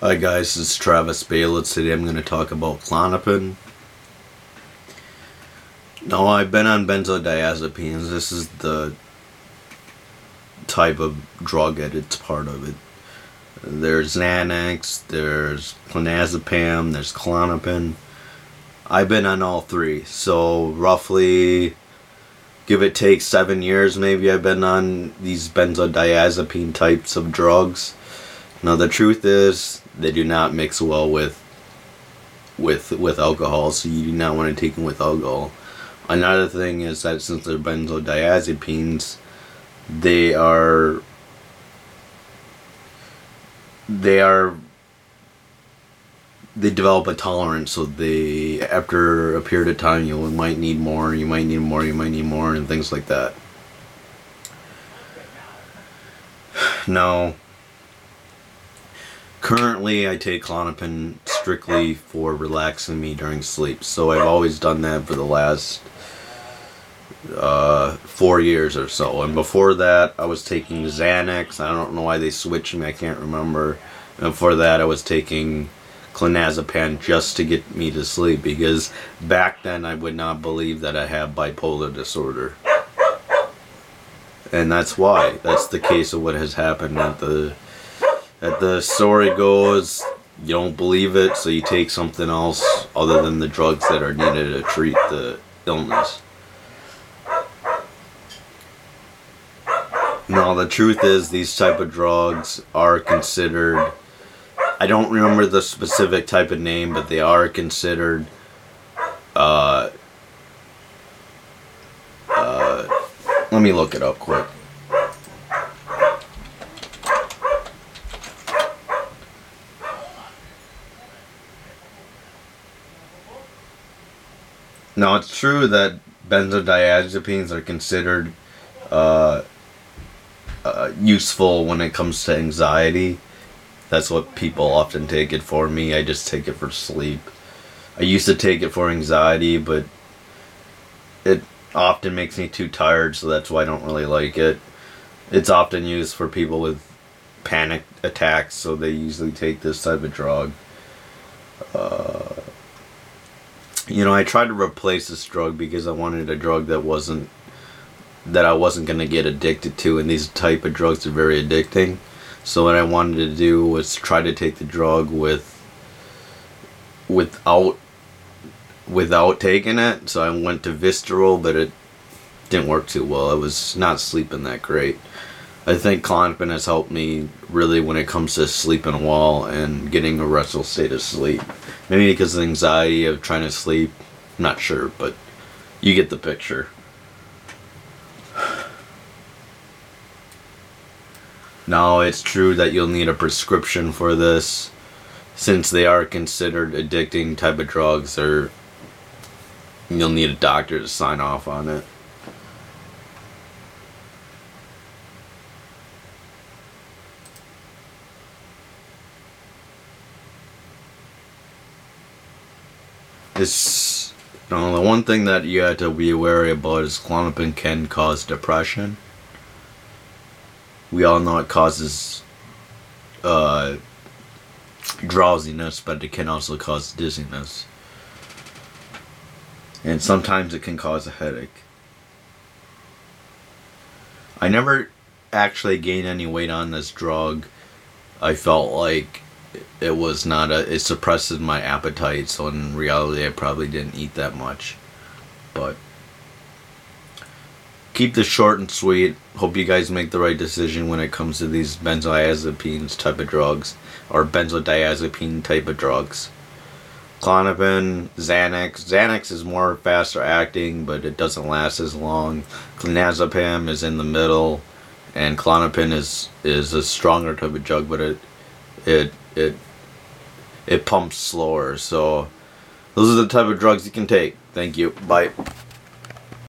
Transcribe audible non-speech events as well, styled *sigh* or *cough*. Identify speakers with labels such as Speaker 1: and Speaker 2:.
Speaker 1: Hi guys, is Travis Balitz. Today I'm going to talk about Klonopin. Now I've been on benzodiazepines. This is the type of drug that it's part of it. There's Xanax, there's clonazepam, there's Klonopin. I've been on all three. So roughly give it take seven years maybe I've been on these benzodiazepine types of drugs. Now the truth is they do not mix well with with with alcohol, so you do not want to take them with alcohol. Another thing is that since they're benzodiazepines, they are they are they develop a tolerance so they after a period of time you might need more you might need more you might need more and things like that *sighs* now currently i take Klonopin strictly for relaxing me during sleep. So i've always done that for the last uh, four years or so. And before that i was taking xanax. I don't know why they switched me. I can't remember. And before that i was taking clonazepam just to get me to sleep because back then I would not believe that I have bipolar disorder. And that's why. That's the case of what has happened at the at the story goes you don't believe it so you take something else other than the drugs that are needed to treat the illness. Now the truth is these type of drugs are considered I don't remember the specific type of name, but they are considered. Uh, uh, let me look it up quick. Now it's true that benzodiazepines are considered uh, uh, useful when it comes to anxiety that's what people often take it for me. I just take it for sleep. I used to take it for anxiety, but it often makes me too tired, so that's why I don't really like it. It's often used for people with panic attacks, so they usually take this type of drug. Uh, you know, I tried to replace this drug because I wanted a drug that wasn't that I wasn't gonna get addicted to, and these type of drugs are very addicting. So what I wanted to do was try to take the drug with without without taking it. So I went to Vistaril, but it didn't work too well. I was not sleeping that great. I think Klonopin has helped me really when it comes to sleeping well and getting a restful state of sleep. Maybe because of anxiety of trying to sleep. I'm not sure, but you get the picture. *sighs* Now, it's true that you'll need a prescription for this since they are considered addicting type of drugs or you'll need a doctor to sign off on it. It's you know, the one thing that you have to be wary about is Klonopin can cause depression we all know it causes uh, drowsiness, but it can also cause dizziness. And sometimes it can cause a headache. I never actually gained any weight on this drug. I felt like it was not a it suppresses my appetite, so in reality I probably didn't eat that much. But keep this short and sweet. Hope you guys make the right decision when it comes to these benzodiazepines type of drugs or benzodiazepine type of drugs. Klonopin, Xanax. Xanax is more faster acting, but it doesn't last as long. Clonazepam is in the middle, and Klonopin is is a stronger type of drug, but it it it it pumps slower. So those are the type of drugs you can take. Thank you. Bye.